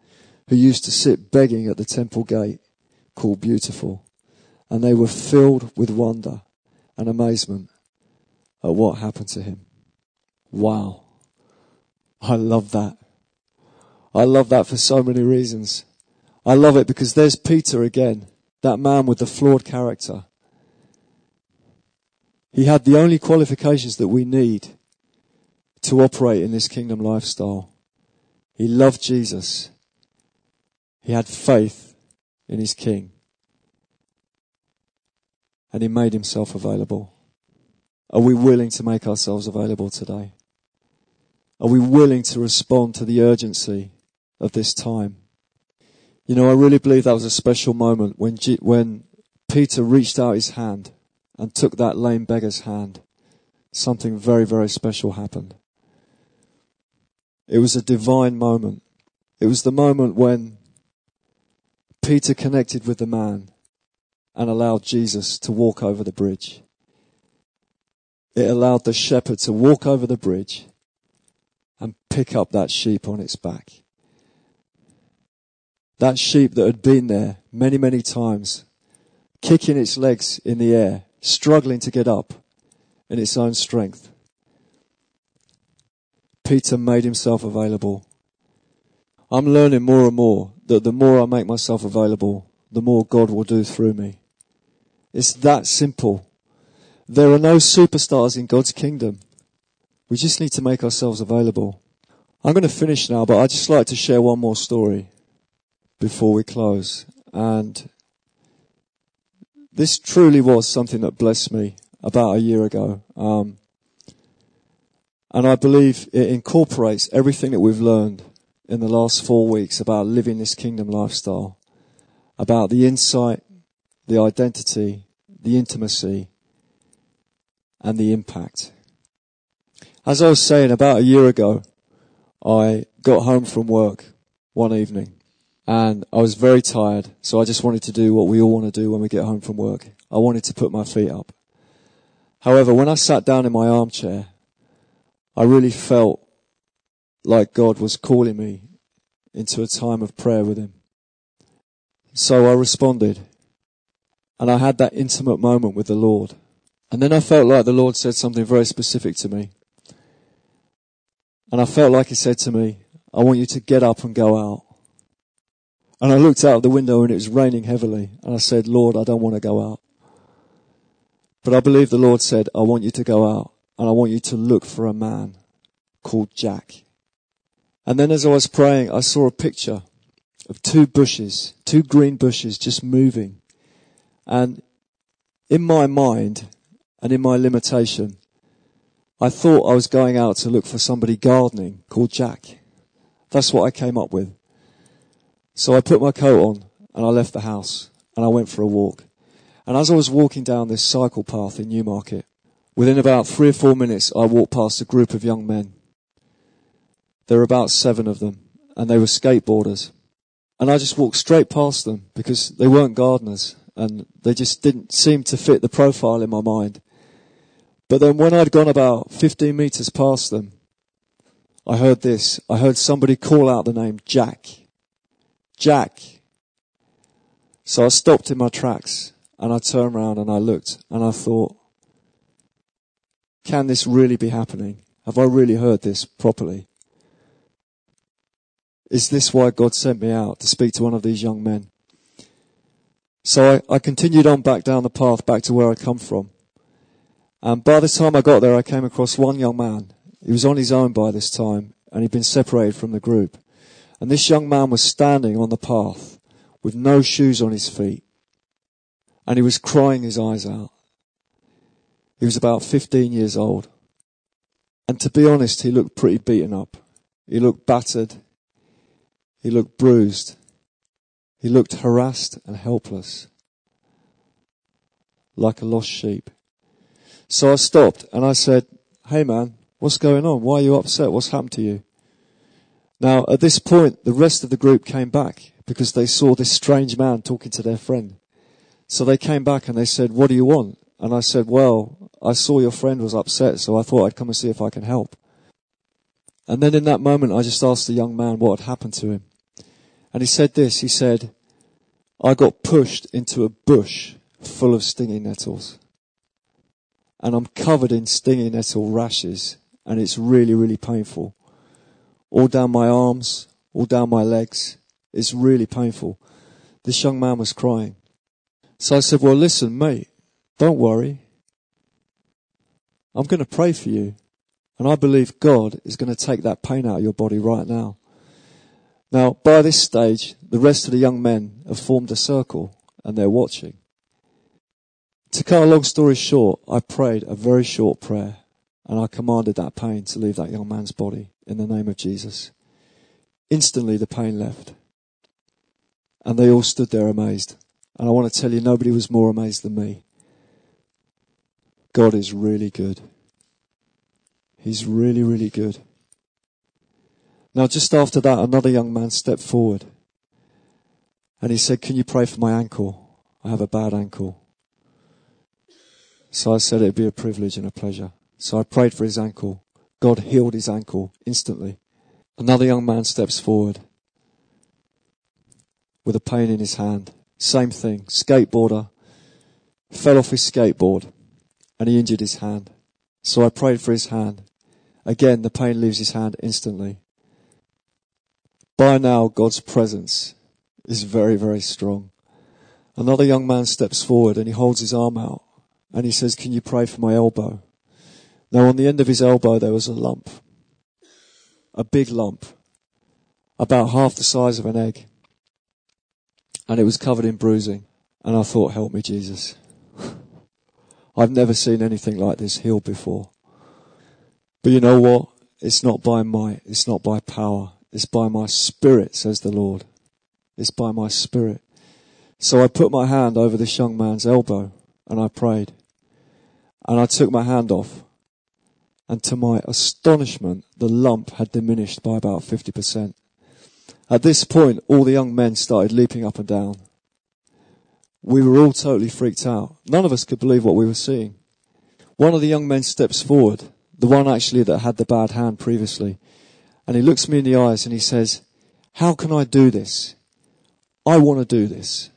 Speaker 2: who used to sit begging at the temple gate called Beautiful. And they were filled with wonder and amazement at what happened to him. Wow. I love that. I love that for so many reasons. I love it because there's Peter again that man with the flawed character. He had the only qualifications that we need to operate in this kingdom lifestyle. He loved Jesus. He had faith in his king. And he made himself available. Are we willing to make ourselves available today? Are we willing to respond to the urgency of this time? You know, I really believe that was a special moment when, G- when Peter reached out his hand and took that lame beggar's hand. Something very, very special happened. It was a divine moment. It was the moment when Peter connected with the man and allowed Jesus to walk over the bridge. It allowed the shepherd to walk over the bridge and pick up that sheep on its back. That sheep that had been there many, many times, kicking its legs in the air, struggling to get up in its own strength. Peter made himself available. I'm learning more and more that the more I make myself available, the more God will do through me. It's that simple. There are no superstars in God's kingdom. We just need to make ourselves available. I'm going to finish now, but I'd just like to share one more story before we close. And this truly was something that blessed me about a year ago. Um, and I believe it incorporates everything that we've learned in the last four weeks about living this kingdom lifestyle, about the insight, the identity, the intimacy, and the impact. As I was saying about a year ago, I got home from work one evening and I was very tired, so I just wanted to do what we all want to do when we get home from work. I wanted to put my feet up. However, when I sat down in my armchair, I really felt like God was calling me into a time of prayer with Him. So I responded And I had that intimate moment with the Lord. And then I felt like the Lord said something very specific to me. And I felt like He said to me, I want you to get up and go out. And I looked out the window and it was raining heavily. And I said, Lord, I don't want to go out. But I believe the Lord said, I want you to go out and I want you to look for a man called Jack. And then as I was praying, I saw a picture of two bushes, two green bushes just moving. And in my mind and in my limitation, I thought I was going out to look for somebody gardening called Jack. That's what I came up with. So I put my coat on and I left the house and I went for a walk. And as I was walking down this cycle path in Newmarket, within about three or four minutes, I walked past a group of young men. There were about seven of them, and they were skateboarders. And I just walked straight past them because they weren't gardeners, and they just didn't seem to fit the profile in my mind. But then when I'd gone about 15 meters past them, I heard this. I heard somebody call out the name Jack. Jack. So I stopped in my tracks and I turned around and I looked and I thought, can this really be happening? Have I really heard this properly? Is this why God sent me out to speak to one of these young men? So I, I continued on back down the path back to where I'd come from. And by the time I got there, I came across one young man. He was on his own by this time and he'd been separated from the group. And this young man was standing on the path with no shoes on his feet and he was crying his eyes out. He was about 15 years old. And to be honest, he looked pretty beaten up. He looked battered. He looked bruised. He looked harassed and helpless. Like a lost sheep. So I stopped and I said, Hey man, what's going on? Why are you upset? What's happened to you? Now, at this point, the rest of the group came back because they saw this strange man talking to their friend. So they came back and they said, what do you want? And I said, well, I saw your friend was upset, so I thought I'd come and see if I can help. And then in that moment, I just asked the young man what had happened to him. And he said this, he said, I got pushed into a bush full of stinging nettles. And I'm covered in stinging nettle rashes, and it's really, really painful. All down my arms, all down my legs. It's really painful. This young man was crying. So I said, well, listen, mate, don't worry. I'm going to pray for you. And I believe God is going to take that pain out of your body right now. Now, by this stage, the rest of the young men have formed a circle and they're watching. To cut a long story short, I prayed a very short prayer and I commanded that pain to leave that young man's body in the name of Jesus. Instantly the pain left. And they all stood there amazed. And I want to tell you, nobody was more amazed than me. God is really good. He's really, really good. Now, just after that, another young man stepped forward and he said, Can you pray for my ankle? I have a bad ankle. So I said it'd be a privilege and a pleasure. So I prayed for his ankle. God healed his ankle instantly. Another young man steps forward with a pain in his hand. Same thing. Skateboarder. Fell off his skateboard and he injured his hand. So I prayed for his hand. Again, the pain leaves his hand instantly. By now, God's presence is very, very strong. Another young man steps forward and he holds his arm out and he says, Can you pray for my elbow? Now, on the end of his elbow, there was a lump. A big lump. About half the size of an egg and it was covered in bruising. And I thought, help me, Jesus. I've never seen anything like this healed before. But you know what? It's not by might. It's not by power. It's by my spirit, says the Lord. It's by my spirit. So I put my hand over this young man's elbow and I prayed. And I took my hand off. And to my astonishment, the lump had diminished by about 50%. At this point, all the young men started leaping up and down. We were all totally freaked out. None of us could believe what we were seeing. One of the young men steps forward, the one actually that had the bad hand previously, and he looks me in the eyes and he says, How can I do this? I want to do this.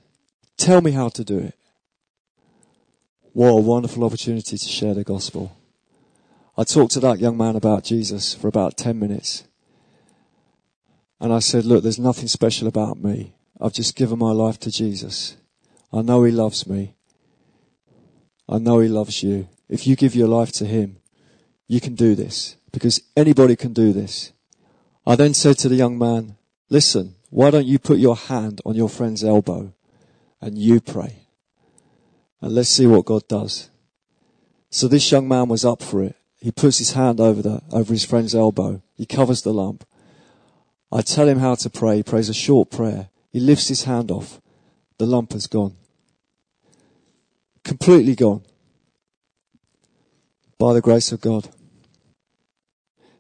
Speaker 2: Tell me how to do it. What a wonderful opportunity to share the gospel. I talked to that young man about Jesus for about 10 minutes. And I said, look, there's nothing special about me. I've just given my life to Jesus. I know he loves me. I know he loves you. If you give your life to him, you can do this because anybody can do this. I then said to the young man, listen, why don't you put your hand on your friend's elbow and you pray? And let's see what God does. So this young man was up for it. He puts his hand over the, over his friend's elbow. He covers the lump. I tell him how to pray. He prays a short prayer. He lifts his hand off. The lump has gone. Completely gone. By the grace of God.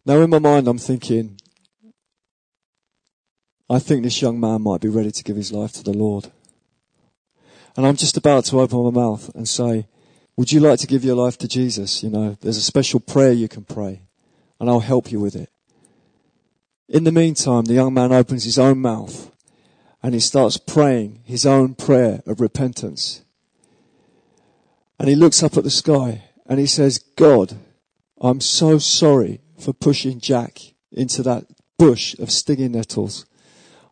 Speaker 2: Now in my mind I'm thinking, I think this young man might be ready to give his life to the Lord. And I'm just about to open my mouth and say, would you like to give your life to Jesus? You know, there's a special prayer you can pray and I'll help you with it. In the meantime, the young man opens his own mouth and he starts praying his own prayer of repentance. And he looks up at the sky and he says, God, I'm so sorry for pushing Jack into that bush of stinging nettles.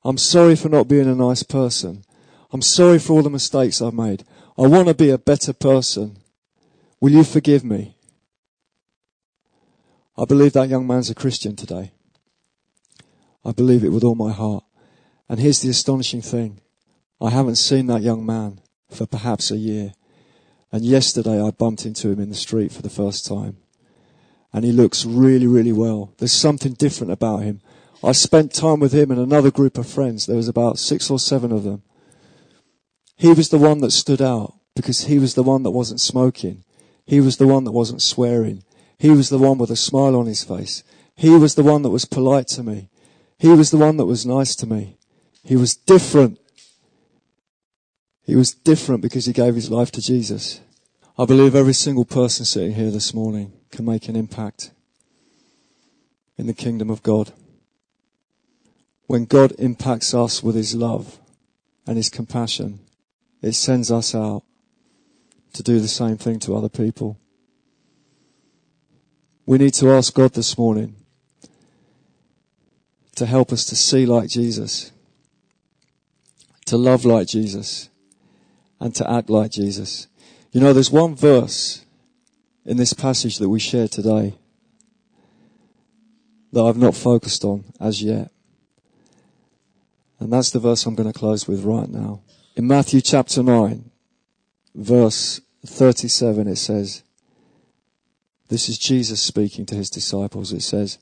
Speaker 2: I'm sorry for not being a nice person. I'm sorry for all the mistakes I've made. I want to be a better person. Will you forgive me? I believe that young man's a Christian today. I believe it with all my heart. And here's the astonishing thing. I haven't seen that young man for perhaps a year. And yesterday I bumped into him in the street for the first time. And he looks really, really well. There's something different about him. I spent time with him and another group of friends. There was about six or seven of them. He was the one that stood out because he was the one that wasn't smoking. He was the one that wasn't swearing. He was the one with a smile on his face. He was the one that was polite to me. He was the one that was nice to me. He was different. He was different because he gave his life to Jesus. I believe every single person sitting here this morning can make an impact in the kingdom of God. When God impacts us with his love and his compassion, it sends us out to do the same thing to other people. We need to ask God this morning to help us to see like Jesus, to love like Jesus, and to act like Jesus. You know, there's one verse in this passage that we share today that I've not focused on as yet. And that's the verse I'm going to close with right now. In Matthew chapter 9, verse 37, it says, this is Jesus speaking to his disciples. It says,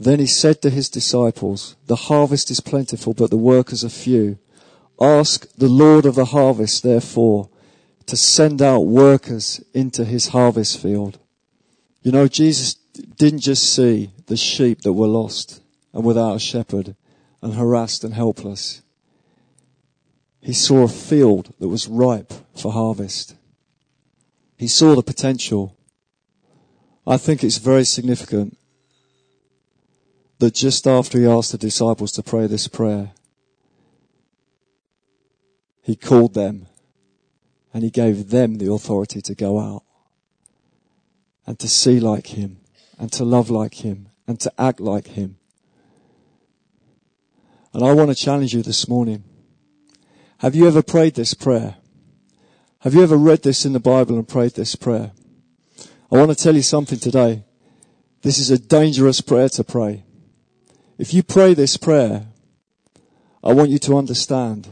Speaker 2: Then he said to his disciples, The harvest is plentiful, but the workers are few. Ask the Lord of the harvest, therefore, to send out workers into his harvest field. You know, Jesus didn't just see the sheep that were lost and without a shepherd and harassed and helpless. He saw a field that was ripe for harvest. He saw the potential. I think it's very significant that just after he asked the disciples to pray this prayer, he called them and he gave them the authority to go out and to see like him and to love like him and to act like him. And I want to challenge you this morning. Have you ever prayed this prayer? Have you ever read this in the Bible and prayed this prayer? I want to tell you something today. This is a dangerous prayer to pray. If you pray this prayer, I want you to understand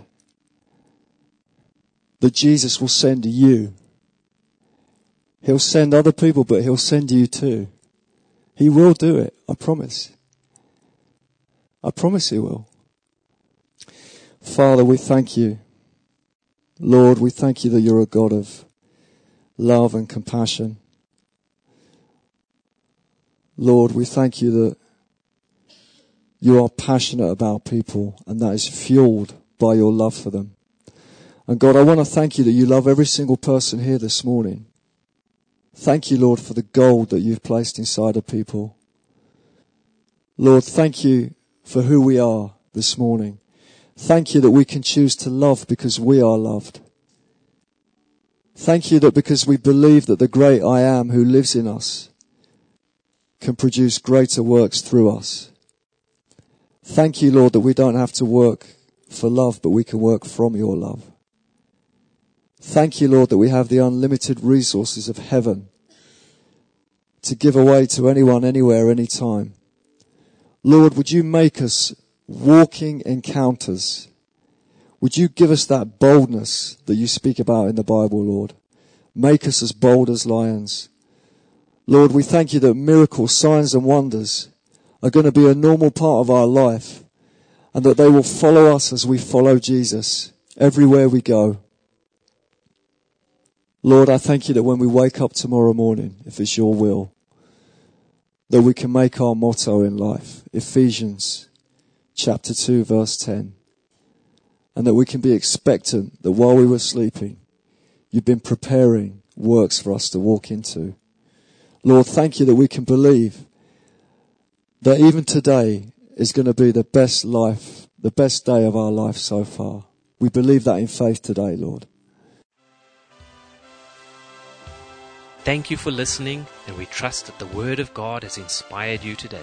Speaker 2: that Jesus will send you. He'll send other people, but he'll send you too. He will do it. I promise. I promise he will. Father, we thank you. Lord, we thank you that you're a God of love and compassion. Lord, we thank you that you are passionate about people and that is fueled by your love for them. And God, I want to thank you that you love every single person here this morning. Thank you, Lord, for the gold that you've placed inside of people. Lord, thank you for who we are this morning. Thank you that we can choose to love because we are loved. Thank you that because we believe that the great I am who lives in us can produce greater works through us. Thank you, Lord, that we don't have to work for love, but we can work from your love. Thank you, Lord, that we have the unlimited resources of heaven to give away to anyone, anywhere, anytime. Lord, would you make us walking encounters? Would you give us that boldness that you speak about in the Bible, Lord? Make us as bold as lions. Lord, we thank you that miracles, signs and wonders are going to be a normal part of our life and that they will follow us as we follow Jesus everywhere we go. Lord, I thank you that when we wake up tomorrow morning, if it's your will, that we can make our motto in life, Ephesians chapter 2 verse 10, and that we can be expectant that while we were sleeping, you've been preparing works for us to walk into. Lord, thank you that we can believe that even today is going to be the best life, the best day of our life so far. We believe that in faith today, Lord.
Speaker 1: Thank you for listening, and we trust that the Word of God has inspired you today.